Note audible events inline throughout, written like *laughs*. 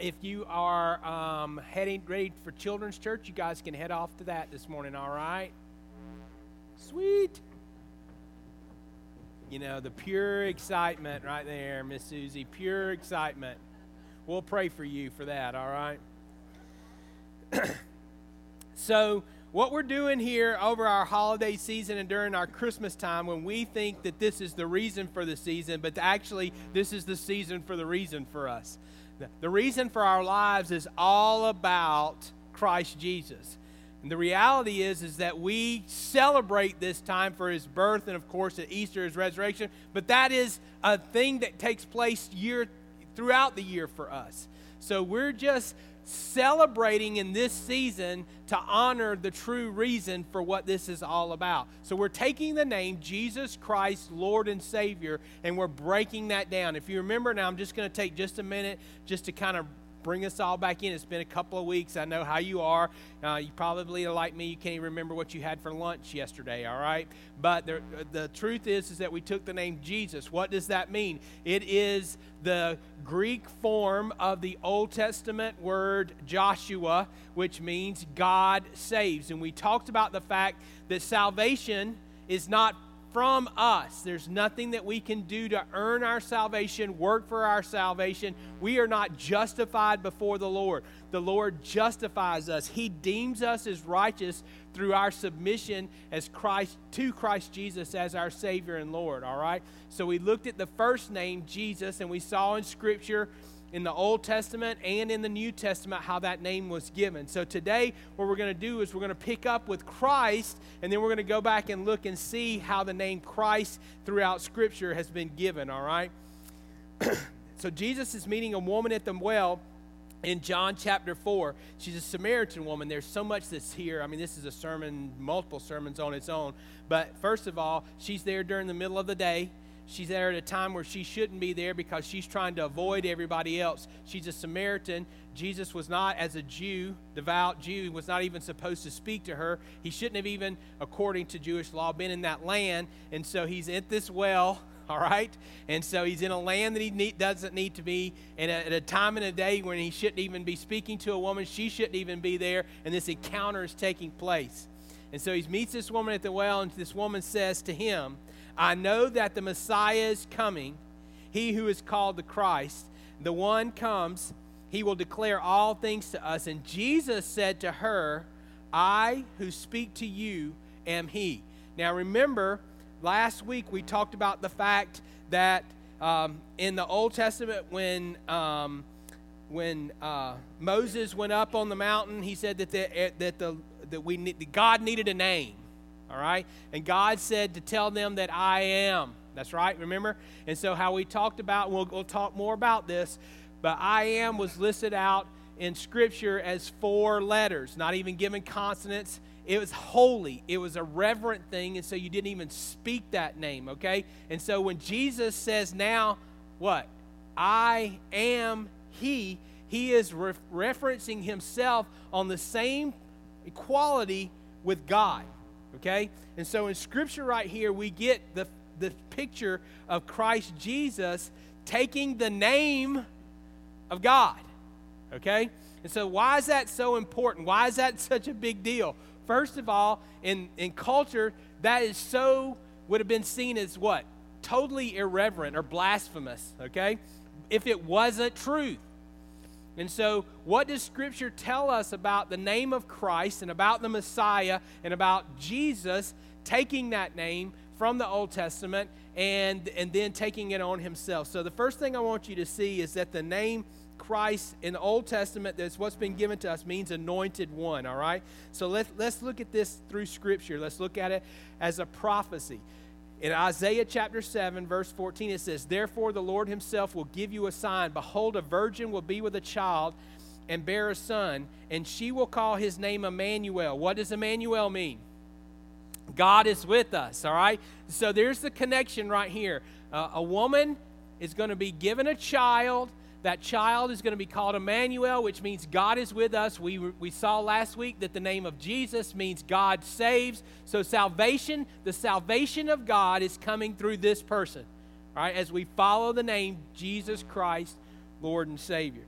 if you are um, heading ready for children's church, you guys can head off to that this morning, all right? Sweet. You know, the pure excitement right there, Miss Susie, pure excitement. We'll pray for you for that, all right? *clears throat* so, what we're doing here over our holiday season and during our Christmas time when we think that this is the reason for the season, but actually, this is the season for the reason for us. The reason for our lives is all about Christ Jesus. And the reality is, is that we celebrate this time for his birth and, of course, at Easter, his resurrection. But that is a thing that takes place year throughout the year for us. So we're just celebrating in this season to honor the true reason for what this is all about. So we're taking the name Jesus Christ, Lord and Savior, and we're breaking that down. If you remember now, I'm just going to take just a minute just to kind of bring us all back in. It's been a couple of weeks. I know how you are. Uh, you probably like me. You can't even remember what you had for lunch yesterday, all right? But the, the truth is, is that we took the name Jesus. What does that mean? It is the Greek form of the Old Testament word Joshua, which means God saves. And we talked about the fact that salvation is not from us. There's nothing that we can do to earn our salvation, work for our salvation. We are not justified before the Lord. The Lord justifies us. He deems us as righteous through our submission as Christ to Christ Jesus as our Savior and Lord, all right? So we looked at the first name Jesus and we saw in scripture in the Old Testament and in the New Testament how that name was given. So today, what we're going to do is we're going to pick up with Christ, and then we're going to go back and look and see how the name Christ throughout Scripture has been given, all right? *clears throat* so Jesus is meeting a woman at the well in John chapter 4. She's a Samaritan woman. There's so much that's here. I mean, this is a sermon, multiple sermons on its own. But first of all, she's there during the middle of the day. She's there at a time where she shouldn't be there because she's trying to avoid everybody else. She's a Samaritan. Jesus was not, as a Jew, devout Jew, was not even supposed to speak to her. He shouldn't have even, according to Jewish law, been in that land. And so he's at this well, *laughs* all right? And so he's in a land that he need, doesn't need to be, and at a time and a day when he shouldn't even be speaking to a woman, she shouldn't even be there, and this encounter is taking place. And so he meets this woman at the well, and this woman says to him, I know that the Messiah is coming, he who is called the Christ. The one comes, he will declare all things to us. And Jesus said to her, I who speak to you am he. Now remember, last week we talked about the fact that um, in the Old Testament, when um, when uh, Moses went up on the mountain, he said that the, that the that we that God needed a name. All right? And God said to tell them that I am. That's right, remember? And so, how we talked about, we'll, we'll talk more about this, but I am was listed out in Scripture as four letters, not even given consonants. It was holy, it was a reverent thing, and so you didn't even speak that name, okay? And so, when Jesus says now, what? I am He, He is re- referencing Himself on the same equality with God. Okay? And so in Scripture right here, we get the, the picture of Christ Jesus taking the name of God. Okay? And so, why is that so important? Why is that *laughs* such a big deal? First of all, in, in culture, that is so, would have been seen as what? Totally irreverent or blasphemous, okay? If it wasn't truth. And so, what does Scripture tell us about the name of Christ and about the Messiah and about Jesus taking that name from the Old Testament and, and then taking it on himself? So, the first thing I want you to see is that the name Christ in the Old Testament, that's what's been given to us, means anointed one, all right? So, let's, let's look at this through Scripture. Let's look at it as a prophecy. In Isaiah chapter 7, verse 14, it says, Therefore the Lord himself will give you a sign. Behold, a virgin will be with a child and bear a son, and she will call his name Emmanuel. What does Emmanuel mean? God is with us, all right? So there's the connection right here. Uh, a woman is going to be given a child that child is going to be called Emmanuel, which means God is with us. We, we saw last week that the name of Jesus means God saves. So, salvation, the salvation of God is coming through this person, right? As we follow the name Jesus Christ, Lord and Savior.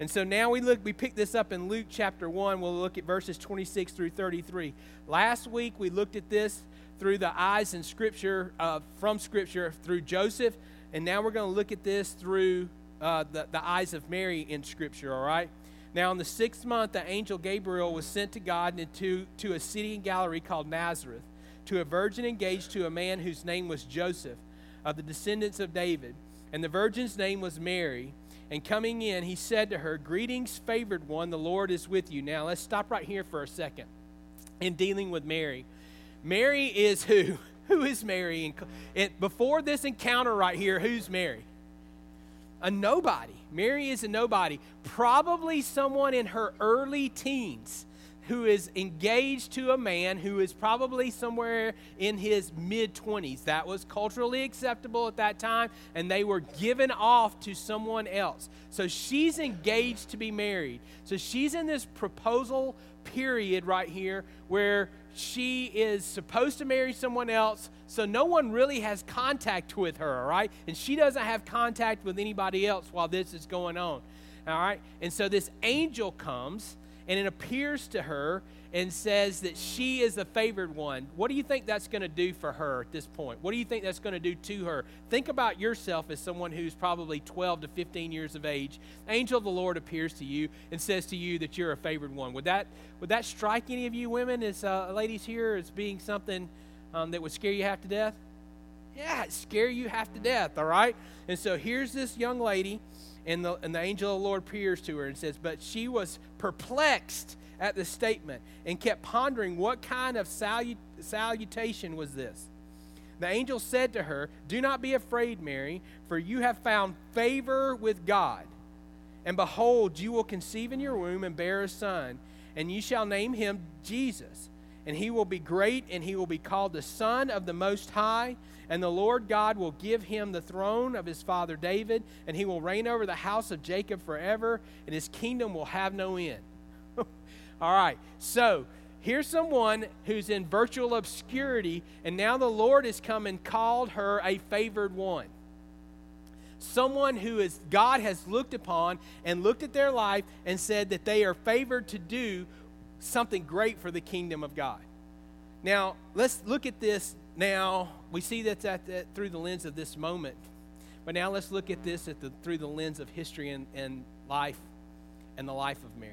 And so now we look, we pick this up in Luke chapter 1. We'll look at verses 26 through 33. Last week we looked at this through the eyes in Scripture, uh, from Scripture through Joseph. And now we're going to look at this through uh, the, the eyes of Mary in Scripture, all right? Now, in the sixth month, the angel Gabriel was sent to God into to a city in Galilee called Nazareth, to a virgin engaged to a man whose name was Joseph, of the descendants of David. And the virgin's name was Mary. And coming in, he said to her, Greetings, favored one, the Lord is with you. Now, let's stop right here for a second in dealing with Mary. Mary is who? *laughs* Who is Mary? And before this encounter right here, who's Mary? A nobody. Mary is a nobody. Probably someone in her early teens who is engaged to a man who is probably somewhere in his mid 20s. That was culturally acceptable at that time, and they were given off to someone else. So she's engaged to be married. So she's in this proposal period right here where she is supposed to marry someone else, so no one really has contact with her, all right? And she doesn't have contact with anybody else while this is going on, all right? And so this angel comes and it appears to her and says that she is the favored one. What do you think that's going to do for her at this point? What do you think that's going to do to her? Think about yourself as someone who's probably 12 to 15 years of age. angel of the Lord appears to you and says to you that you're a favored one. Would that would that strike any of you women as uh, ladies here as being something um, that would scare you half to death? Yeah, scare you half to death, all right? And so here's this young lady and the, and the angel of the Lord appears to her and says, But she was perplexed at the statement and kept pondering what kind of salut- salutation was this. The angel said to her, Do not be afraid, Mary, for you have found favor with God. And behold, you will conceive in your womb and bear a son, and you shall name him Jesus. And he will be great, and he will be called the Son of the Most High and the Lord God will give him the throne of his father David, and he will reign over the house of Jacob forever, and his kingdom will have no end. *laughs* All right, so here's someone who's in virtual obscurity, and now the Lord has come and called her a favored one. Someone who is God has looked upon and looked at their life and said that they are favored to do something great for the kingdom of God. Now, let's look at this now, we see that's at the, through the lens of this moment. But now let's look at this at the, through the lens of history and, and life and the life of Mary.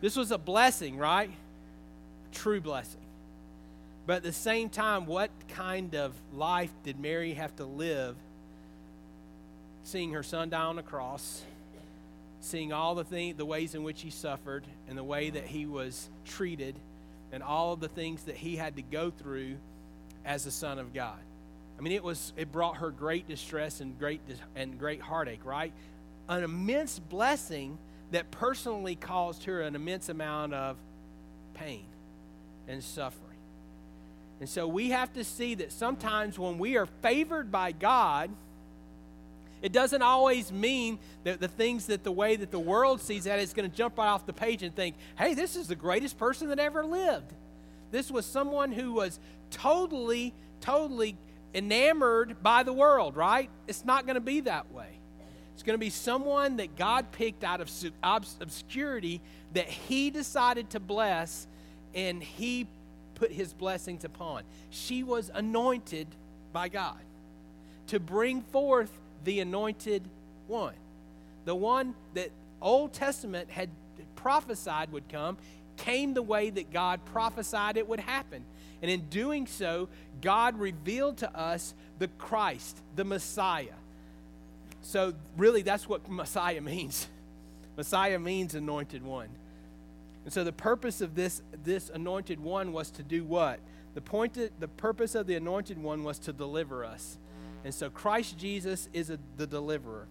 This was a blessing, right? A true blessing. But at the same time, what kind of life did Mary have to live seeing her son die on the cross, seeing all the, thing, the ways in which he suffered, and the way that he was treated, and all of the things that he had to go through as the Son of God. I mean, it was it brought her great distress and great and great heartache, right? An immense blessing that personally caused her an immense amount of pain and suffering. And so we have to see that sometimes when we are favored by God, it doesn't always mean that the things that the way that the world sees that is going to jump right off the page and think, hey, this is the greatest person that ever lived. This was someone who was totally, totally enamored by the world, right? It's not going to be that way. It's going to be someone that God picked out of obscurity that He decided to bless and He put His blessings upon. She was anointed by God to bring forth the anointed one, the one that Old Testament had prophesied would come came the way that God prophesied it would happen. And in doing so, God revealed to us the Christ, the Messiah. So, really, that's what Messiah *laughs* means. Messiah means anointed one. And so, the purpose of this, this anointed one was to do what? The, point the purpose of the anointed one was to deliver us. And so, Christ Jesus is a, the deliverer.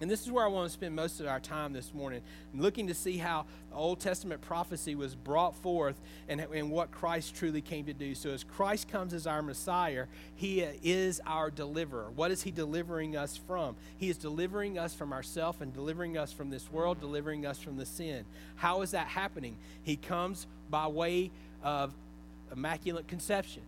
And this is where I want to spend most of our time this morning, looking to see how the Old Testament prophecy was brought forth and, and what Christ truly came to do. So, as Christ comes as our Messiah, He is our deliverer. What is He delivering us from? He is delivering us from ourself and delivering us from this world, delivering us from the sin. How is that happening? He comes by way of immaculate conception.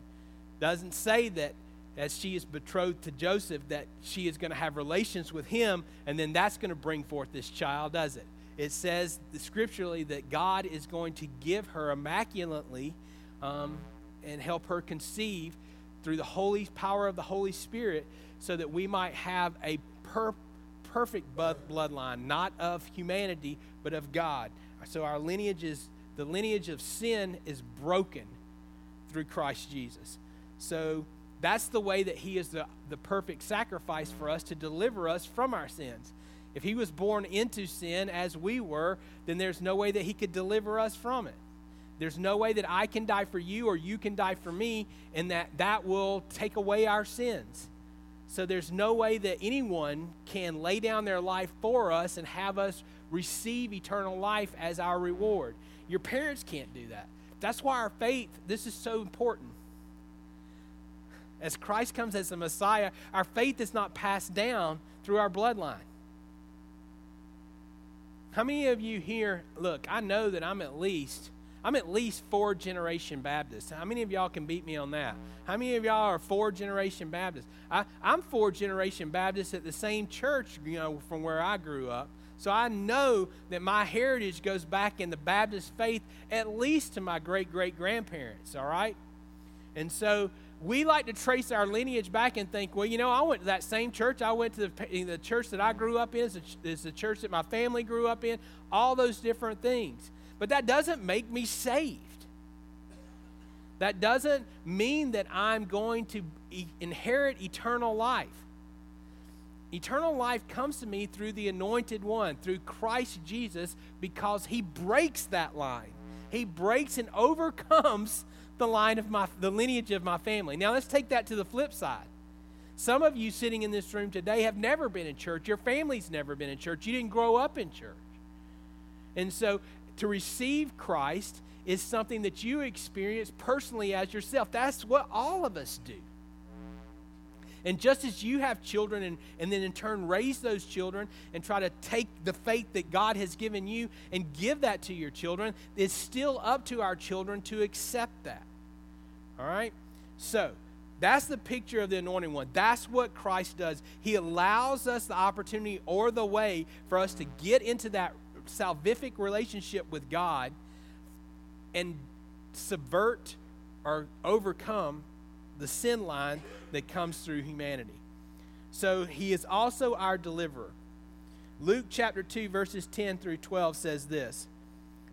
Doesn't say that as she is betrothed to Joseph, that she is going to have relations with him, and then that's going to bring forth this child, does it? It says scripturally that God is going to give her immaculately um, and help her conceive through the holy power of the Holy Spirit so that we might have a per- perfect bloodline, not of humanity, but of God. So our lineage is, the lineage of sin is broken through Christ Jesus. So that's the way that He is the, the perfect sacrifice for us to deliver us from our sins. If He was born into sin as we were, then there's no way that He could deliver us from it. There's no way that I can die for you or you can die for me, and that that will take away our sins. So there's no way that anyone can lay down their life for us and have us receive eternal life as our reward. Your parents can't do that. That's why our faith, this is so important. As Christ comes as the Messiah, our faith is not passed down through our bloodline. How many of you here, look, I know that I'm at least I'm at least four generation Baptist. How many of y'all can beat me on that? How many of y'all are four generation Baptist? I, I'm four generation Baptist at the same church, you know, from where I grew up. So I know that my heritage goes back in the Baptist faith at least to my great great grandparents, all right? And so we like to trace our lineage back and think, well, you know, I went to that same church. I went to the, the church that I grew up in, It's, the, is the church that my family grew up in, all those different things. But that doesn't make me saved. That doesn't mean that I'm going to e- inherit eternal life. Eternal life comes to me through the anointed one, through Christ Jesus, because he breaks that line. He breaks and overcomes the line of my the lineage of my family. Now let's take that to the flip side. Some of you sitting in this room today have never been in church. Your family's never been in church. You didn't grow up in church. And so to receive Christ is something that you experience personally as yourself. That's what all of us do. And just as you have children and, and then in turn raise those children and try to take the faith that God has given you and give that to your children, it's still up to our children to accept that. All right? So, that's the picture of the anointing one. That's what Christ does. He allows us the opportunity or the way for us to get into that salvific relationship with God and subvert or overcome the sin line that comes through humanity. So he is also our deliverer. Luke chapter 2, verses 10 through 12 says this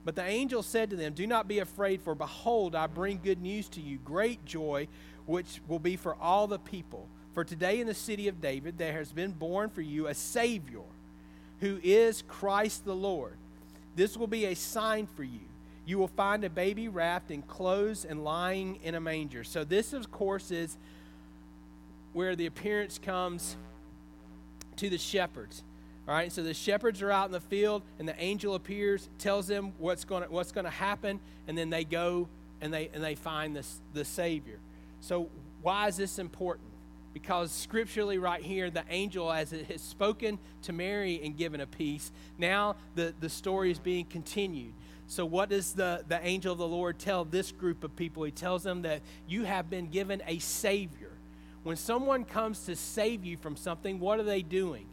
But the angel said to them, Do not be afraid, for behold, I bring good news to you, great joy, which will be for all the people. For today in the city of David there has been born for you a Savior who is Christ the Lord. This will be a sign for you. You will find a baby wrapped in clothes and lying in a manger. So, this, of course, is where the appearance comes to the shepherds. All right, so the shepherds are out in the field, and the angel appears, tells them what's going to, what's going to happen, and then they go and they, and they find this, the Savior. So, why is this important? because scripturally, right here, the angel, as it has spoken to Mary and given a peace, now the, the story is being continued. So, what does the, the angel of the Lord tell this group of people? He tells them that you have been given a Savior. When someone comes to save you from something, what are they doing?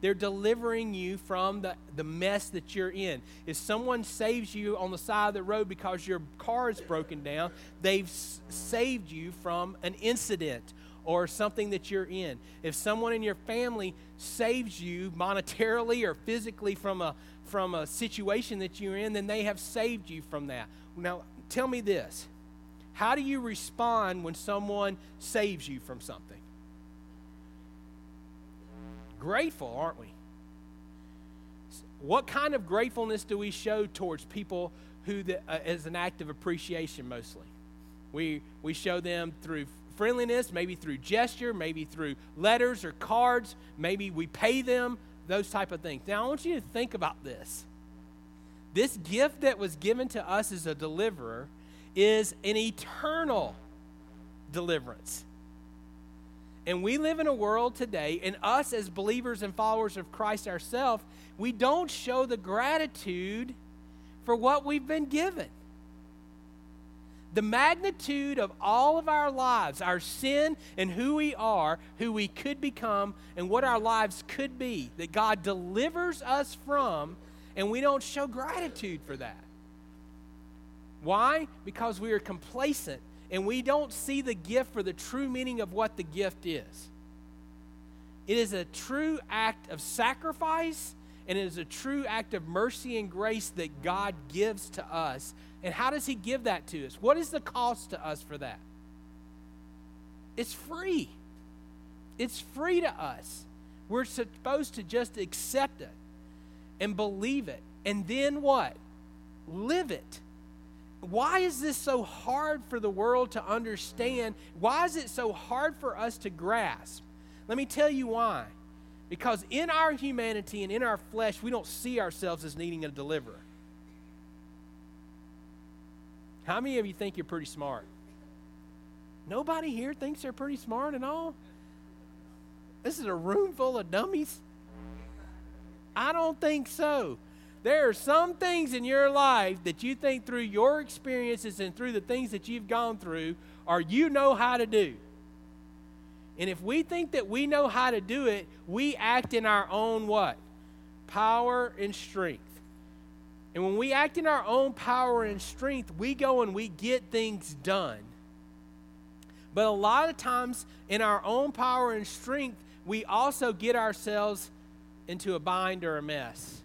They're delivering you from the, the mess that you're in. If someone saves you on the side of the road because your car is broken down, they've s- saved you from an incident or something that you're in. If someone in your family saves you monetarily or physically from a from a situation that you're in, then they have saved you from that. Now, tell me this. How do you respond when someone saves you from something? Grateful, aren't we? What kind of gratefulness do we show towards people who, the, uh, an act of appreciation mostly? We, we show them through friendliness, maybe through gesture, maybe through letters or cards, maybe we pay them, those type of things. Now, I want you to think about this. This gift that was given to us as a deliverer is an eternal deliverance. And we live in a world today, and us as believers and followers of Christ ourselves, we don't show the gratitude for what we've been given. the magnitude of all of our lives, our sin and who we are, who we could become, and what our lives could be, that God delivers us from, and we don't show gratitude for that. Why? Because we are complacent and we don't see the gift for the true meaning of what the gift is. It is a true act of sacrifice and it is a true act of mercy and grace that God gives to us. And how does He give that to us? What is the cost to us for that? It's free. It's free to us. We're supposed to just accept it and believe it. And then what? Live it. Why is this so hard for the world to understand? Why is it so hard for us to grasp? Let me tell you why. Because in our humanity and in our flesh, we don't see ourselves as needing a deliverer. How many of you think you're pretty smart? Nobody here thinks they're pretty smart at all? This is a room full of dummies? I don't think so. There are some things in your life that you think through your experiences and through the things that you've gone through, or you know how to do. And if we think that we know how to do it, we act in our own what? Power and strength. And when we act in our own power and strength, we go and we get things done. But a lot of times, in our own power and strength, we also get ourselves into a bind or a mess.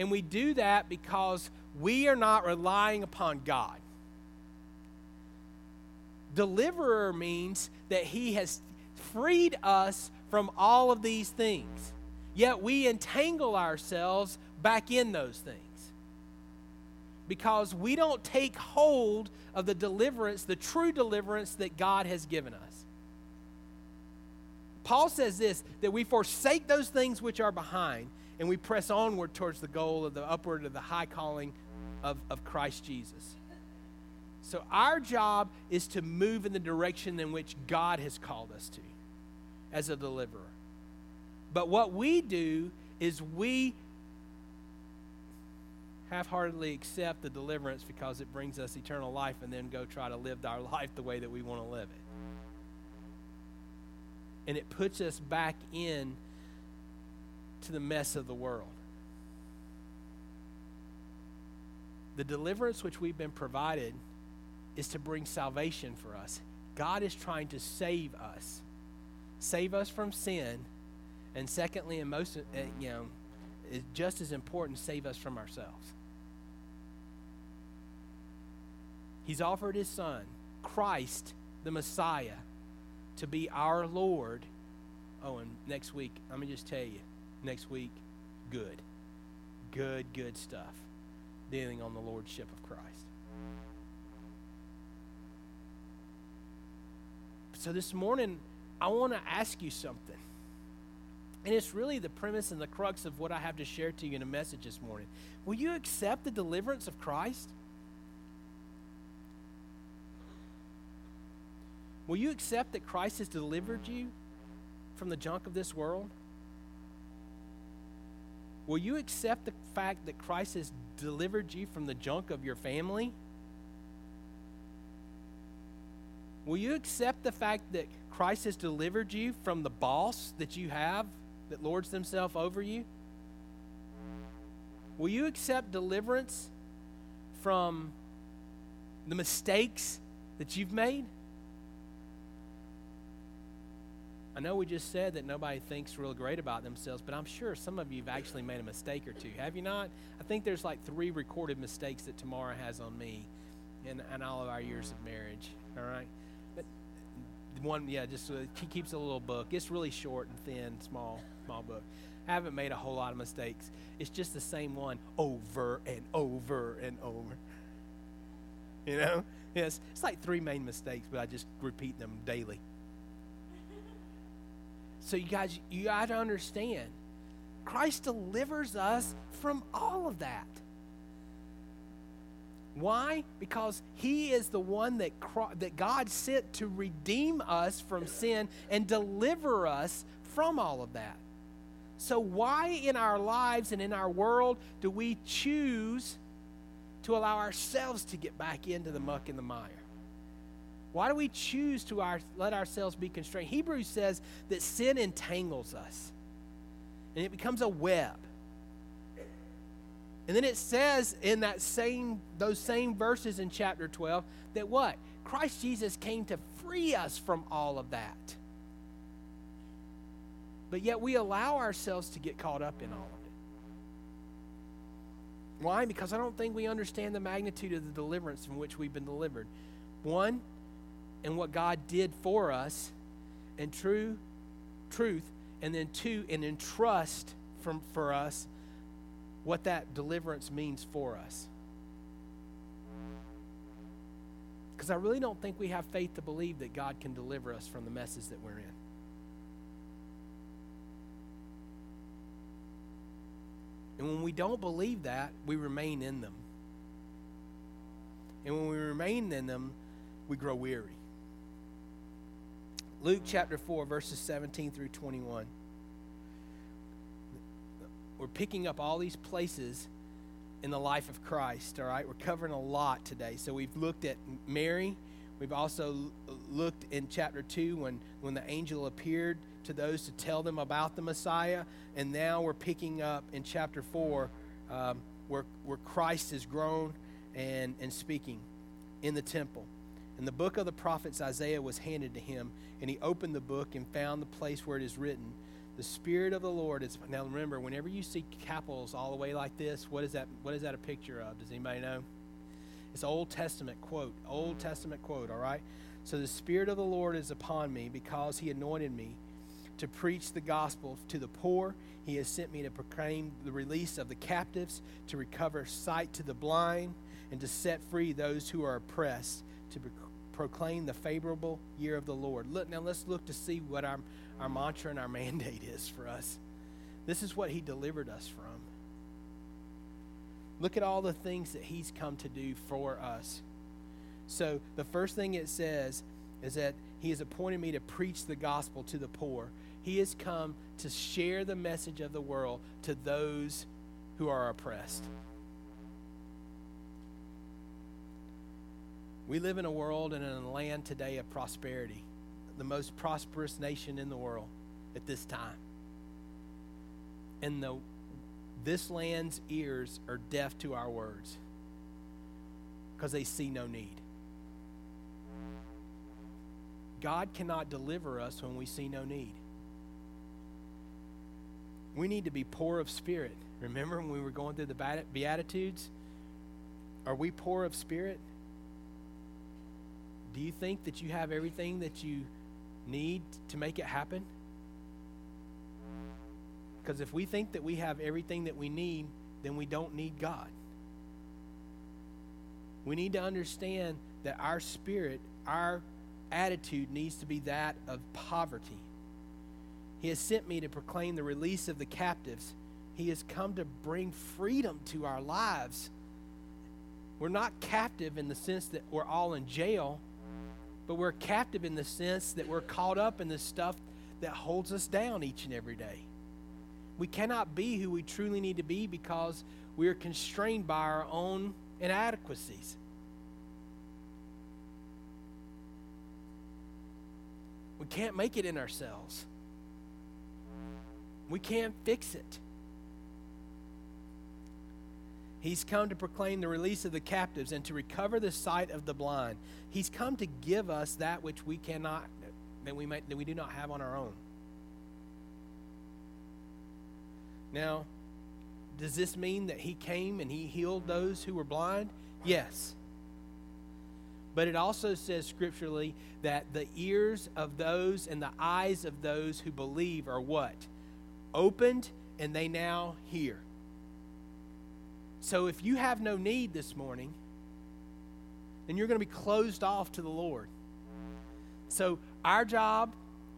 And we do that because we are not relying upon God. Deliverer means that He has freed us from all of these things. Yet we entangle ourselves back in those things because we don't take hold of the deliverance, the true deliverance that God has given us. Paul says this that we forsake those things which are behind and we press onward towards the goal of the upward of the high calling of, of Christ Jesus. So, our job is to move in the direction in which God has called us to as a deliverer. But what we do is we half heartedly accept the deliverance because it brings us eternal life and then go try to live our *laughs* life the way that we want to live it. And it puts us back in to the mess of the world. The deliverance which we've been provided is to bring salvation for us. God is trying to save us, save us from sin, and secondly, and most, uh, you know, is just as important, save us from ourselves. He's offered his son, Christ, the Messiah, to be our Lord. Oh, and next week, let me just tell you, next week, good. Good, good stuff dealing on the Lordship of Christ. So this morning, I want to ask you something. And it's really the premise and the crux of what I have to share to you in a message this morning. Will you accept the deliverance of Christ? Will you accept that Christ has delivered you from the junk of this world? Will you accept the fact that Christ has delivered you from the junk of your family? Will you accept the fact that Christ has delivered you from the boss that you have that lords themselves over you? Will you accept deliverance from the mistakes that you've made? I know we just said that nobody thinks real great about themselves, but I'm sure some of you have actually made a mistake or two. Have you not? I think there's like three recorded mistakes that Tamara has on me in, in all of our years of marriage. All right? But one, yeah, just uh, he keeps a little book. It's really short and thin, small, small book. I haven't made a whole lot of mistakes. It's just the same one over and over and over. You know? Yes, it's like three main mistakes, but I just repeat them daily. So you guys, you got to understand, Christ delivers us from all of that. Why? Because He is the one that, that God sent to redeem us from sin and deliver us from all of that. So, why in our lives and in our world do we choose to allow ourselves to get back into the muck and the mire? Why do we choose to our, let ourselves be constrained? Hebrews says that sin entangles us and it becomes a web. And then it says in that same those same verses in chapter 12 that what? Christ Jesus came to free us from all of that. But yet we allow ourselves to get caught up in all of it. Why? Because I don't think we understand the magnitude of the deliverance from which we've been delivered. One, and what God did for us, and true truth, and then two, and in trust from for us what that deliverance means for us. Because I really don't think we have faith to believe that God can deliver us from the messes that we're in. And when we don't believe that, we remain in them. And when we remain in them, we grow weary. Luke chapter 4, verses 17 through 21. We're picking up all these places in the life of Christ, all right? We're covering a lot today. So we've looked at Mary. We've also looked in chapter 2 when, when the angel appeared to those to tell them about the Messiah. And now we're picking up in chapter 4 um, where, where Christ is grown and, and speaking in the temple. And the book of the prophets Isaiah was handed to him, and he opened the book and found the place where it is written, The Spirit of the Lord is. Now remember, whenever you see capitals all the way like this, what is that? What is that a picture of? Does anybody know? It's Old Testament quote. Old Testament quote. All right. So the Spirit of the Lord is upon me because He anointed me to preach the gospel to the poor. He has sent me to proclaim the release of the captives, to recover sight to the blind, and to set free those who are oppressed, to proclaim the favorable year of the Lord. Look, now let's look to see what our, our mantra and our *laughs* mandate is for us. This is what He delivered us from. Look at all the things that He's come to do for us. So, the first thing it says is that He has appointed me to preach the gospel to the poor. He has come to share the message of the world to those who are oppressed. We live in a world and in a land today of prosperity, the most prosperous nation in the world at this time. And the, this land's ears are deaf to our words because they see no need. God cannot deliver us when we see no need. We need to be poor of spirit. Remember when we were going through the Beatitudes? Are we poor of spirit? Do you think that you have everything that you need to make it happen? Because if we think that we have everything that we need, then we don't need God. We need to understand that our spirit, our attitude needs to be that of poverty. He has sent me to proclaim the release of the captives. He has come to bring freedom to our lives. We're not captive in the sense that we're all in jail but we're captive in the sense that we're caught up in the stuff that holds us down each and every day. We cannot be who we truly need to be because we are constrained by our own inadequacies. We can't make it in ourselves. We can't fix it. He's come to proclaim the release of the captives and to recover the sight of the blind. He's come to give us that which we cannot, that we, might, that we do not have on our own. Now, does this mean that he came and he healed those who were blind? Yes. But it also says scripturally that the ears of those and the eyes of those who believe are what? Opened and they now hear. So if you have no need this morning, then you're going to be closed off to the Lord. So our job,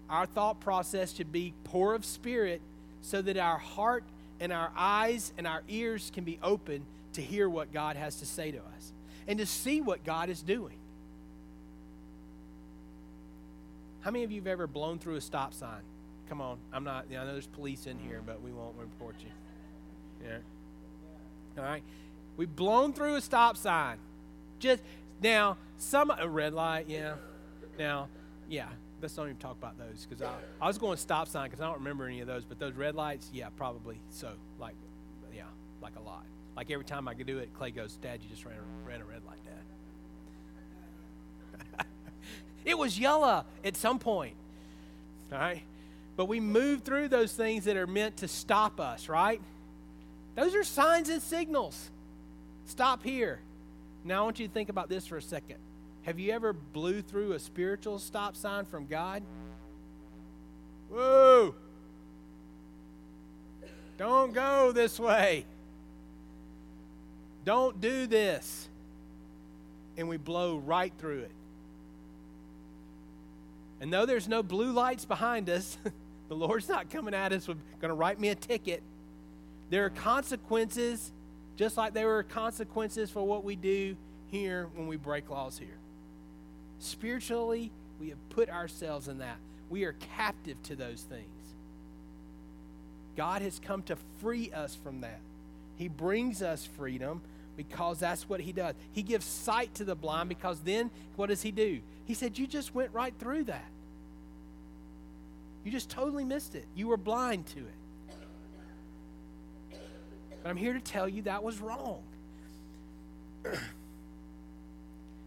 our thought process should be poor of spirit so that our heart and our eyes and our ears can be open to hear what God has to say to us and to see what God is doing. How many of you have ever blown through a stop sign? Come on, I'm not, I know there's police in here, but we won't report you. Yeah. All right? We've blown through a stop sign. Just now, some a red light, yeah. Now, yeah, let's not even talk about those because I, I was going stop sign because I don't remember any of those. But those red lights, yeah, probably so. Like, yeah, like a lot. Like every time I could do it, Clay goes, "Dad, you just ran ran a red light, Dad." *laughs* it was yellow at some point. All right, but we move through those things that are meant to stop us. Right? Those are signs and signals. Stop here. Now I want you to think about this for a second. Have you ever blew through a spiritual stop sign from God? Whoa! Don't go this way. Don't do this. And we blow right through it. And though there's no blue lights behind us, *laughs* the Lord's not coming at us with going to write me a ticket. There are consequences, just like there are consequences for what we do here when we break laws here. Spiritually, we have put ourselves in that. We are captive to those things. God has come to free us from that. He brings us freedom because that's what He does. He gives sight to the blind because then what does He do? He said, You just went right through that. You just totally missed it. You were blind to it. But I'm here to tell you that was wrong. *clears throat*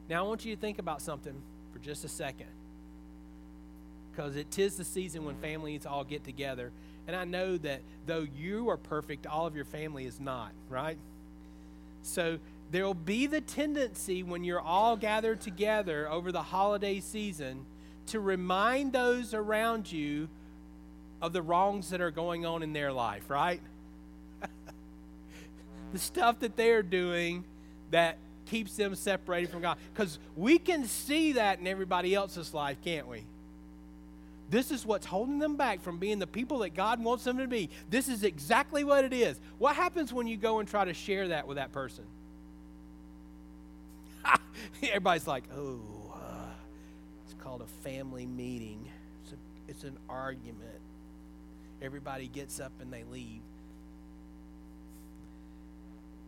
Now, I want you to think about something for just a second. Because it is the season when families all get together. And I know that though you are perfect, all of your family is not, right? So there will be the tendency when you're all gathered together over the holiday season to remind those around you of the wrongs that are going on in their life, right? *laughs* the stuff that they're doing that keeps them separated from God. Because we can see that in everybody else's life, can't we? This is what's holding them back from being the people that God wants them to be. This is exactly what it is. What happens when you go and try to share that with that person? *laughs* Everybody's like, oh, uh, it's called a family meeting, it's, a, it's an argument. Everybody gets up and they leave.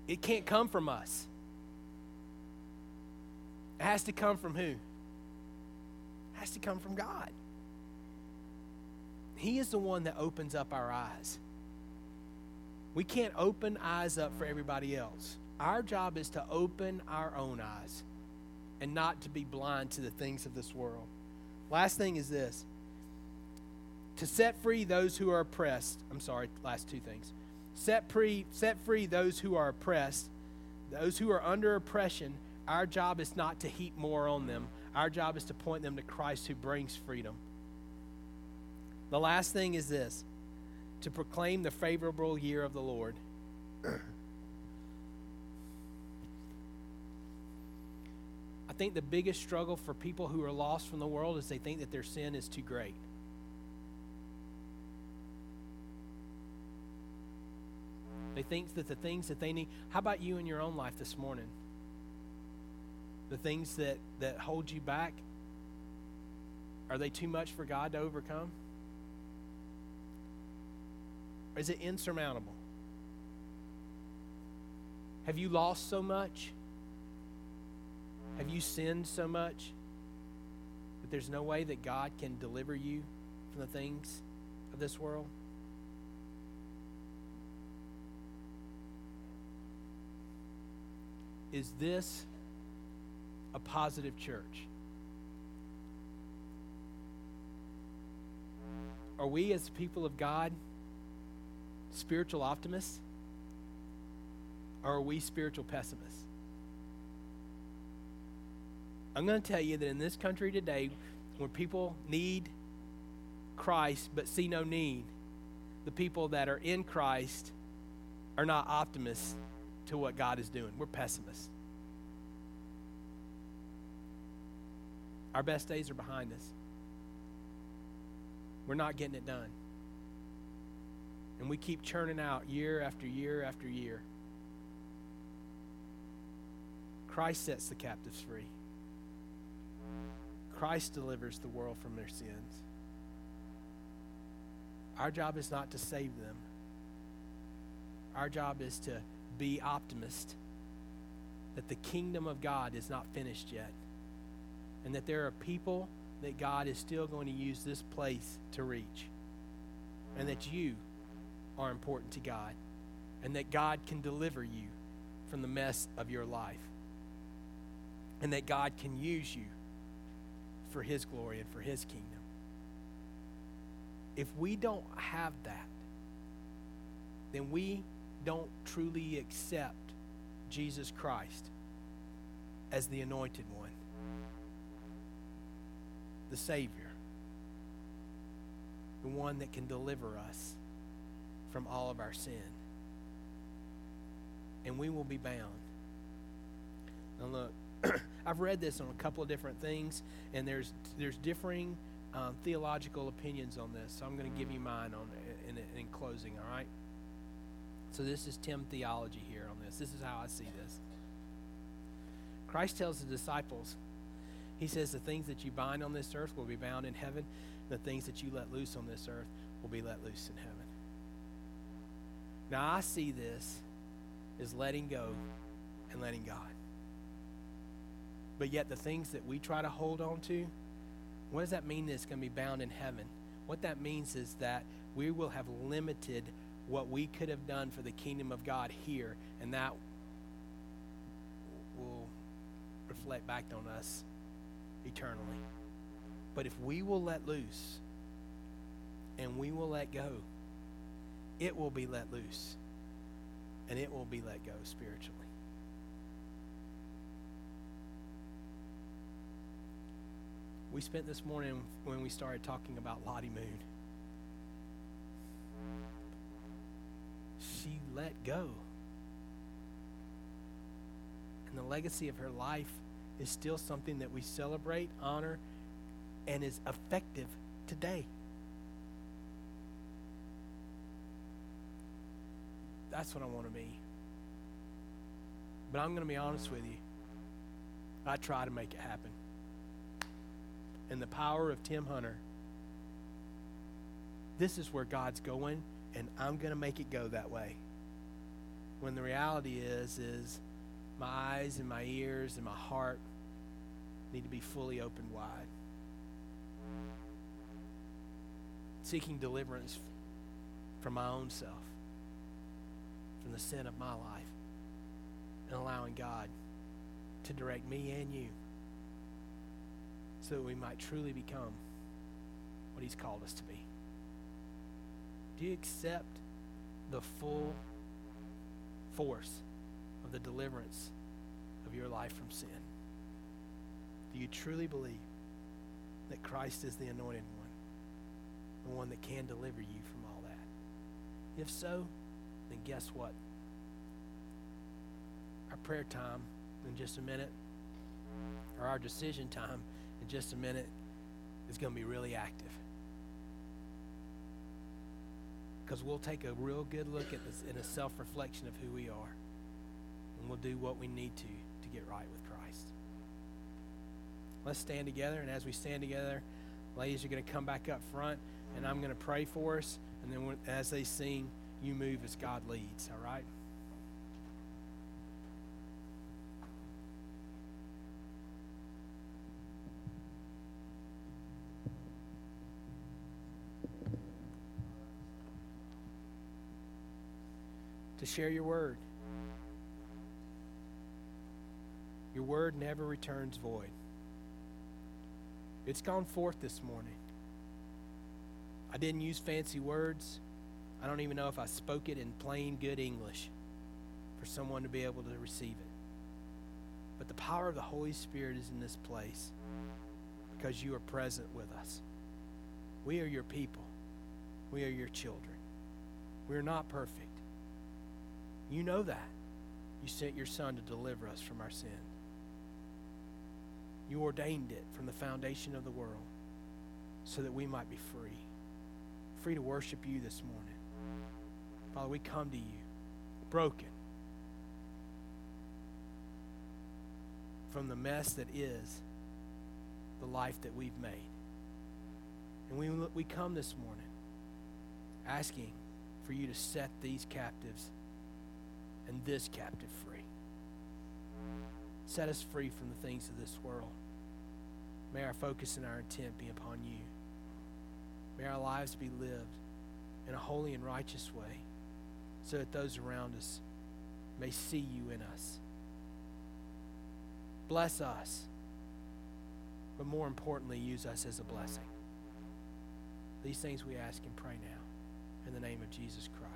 It can't come from us. It has to come from who? It has to come from God. He is the one that opens up our eyes. We can't open eyes up for everybody else. Our job is to open our own eyes and not to be blind to the things of this world. Last thing is this to set free those who are oppressed. I'm sorry, last two things. Set free, set free those who are oppressed, those who are under oppression, our job is not to heap more on them. Our job is to point them to Christ who brings freedom. The last thing is this to proclaim the favorable year of the Lord. I think the biggest struggle for people who are lost from the world is they think that their sin is too great. They think that the things that they need. How about you in your own life this morning? the things that, that hold you back, are they too much for God to overcome? Is it insurmountable? Have you lost so much? Have you sinned so much that there's no way that God can deliver you from the things of this world? Is this a positive church? Are we, as people of God, spiritual optimists? Or are we spiritual pessimists? I'm going to tell you that in this country today, where people need Christ but see no need, the people that are in Christ are not optimists to what God is doing. We're pessimists. Our best days are behind us. We're not getting it done. And we keep churning out year after year after year. Christ sets the captives free. Christ delivers the world from their sins. Our job is not to save them. Our job is to be optimist that the kingdom of God is not finished yet, and that there are people that God is still going to use this place to reach, and that you are important to God, and that God can deliver you from the mess of your life, and that God can use you for His glory and for His kingdom. If we don't have that, then we don't truly accept Jesus Christ as the anointed one, the Savior, the one that can deliver us from all of our sin. And we will be bound. Now, look, *clears throat* I've read this on a couple of different things, and there's, there's differing um, theological opinions on this. So I'm going to give you mine on in, in closing, all right? So this is Tim theology here on this. This is how I see this. Christ tells the disciples, He says, The things that you bind on this earth will be bound in heaven, the things that you let loose on this earth will be let loose in heaven. Now I see this as letting go and letting God. But yet the things that we try to hold on to, what does that mean that it's going to be bound in heaven? What that means is that we will have limited what we could have done for the kingdom of God here, and that will reflect back on us eternally. But if we will let loose and we will let go, it will be let loose and it will be let go spiritually. We spent this morning when we started talking about Lottie Moon. She let go. And the legacy of her life is still something that we celebrate, honor, and is effective today. That's what I want to be. But I'm going to be honest with you. I try to make it happen. And the power of Tim Hunter, this is where God's going, and I'm going to make it go that way. When the reality is, is my eyes and my ears and my heart need to be fully opened wide. Seeking deliverance from my own self, from the sin of my life, and allowing God to direct me and you so that we might truly become what He's called us to be. Do you accept the full force of the deliverance of your life from sin? Do you truly believe that Christ is the anointed one, the one that can deliver you from all that? If so, then guess what? Our prayer time in just a minute, or our decision time in just a minute, is going to be really active. Because we'll take a real good look at this in a self reflection of who we are. And we'll do what we need to to get right with Christ. Let's stand together. And as we stand together, ladies are going to come back up front. And I'm going to pray for us. And then as they sing, you move as God leads. All right? Share your word. Your word never returns void. It's gone forth this morning. I didn't use fancy words. I don't even know if I spoke it in plain good English for someone to be able to receive it. But the power of the Holy Spirit is in this place because you are present with us. We are your people. We are your children. We are not perfect. You know that. You sent your Son to deliver us from our sin. You ordained it from the foundation of the world so that we might be free. Free to worship you this morning. Father, we come to you broken from the mess that is the life that we've made. And we, we come this morning asking for you to set these captives and this captive free. Set us free from the things of this world. May our focus and our intent be upon you. May our lives be lived in a holy and righteous way so that those around us may see you in us. Bless us, but more importantly, use us as a blessing. These things we ask and pray now in the name of Jesus Christ.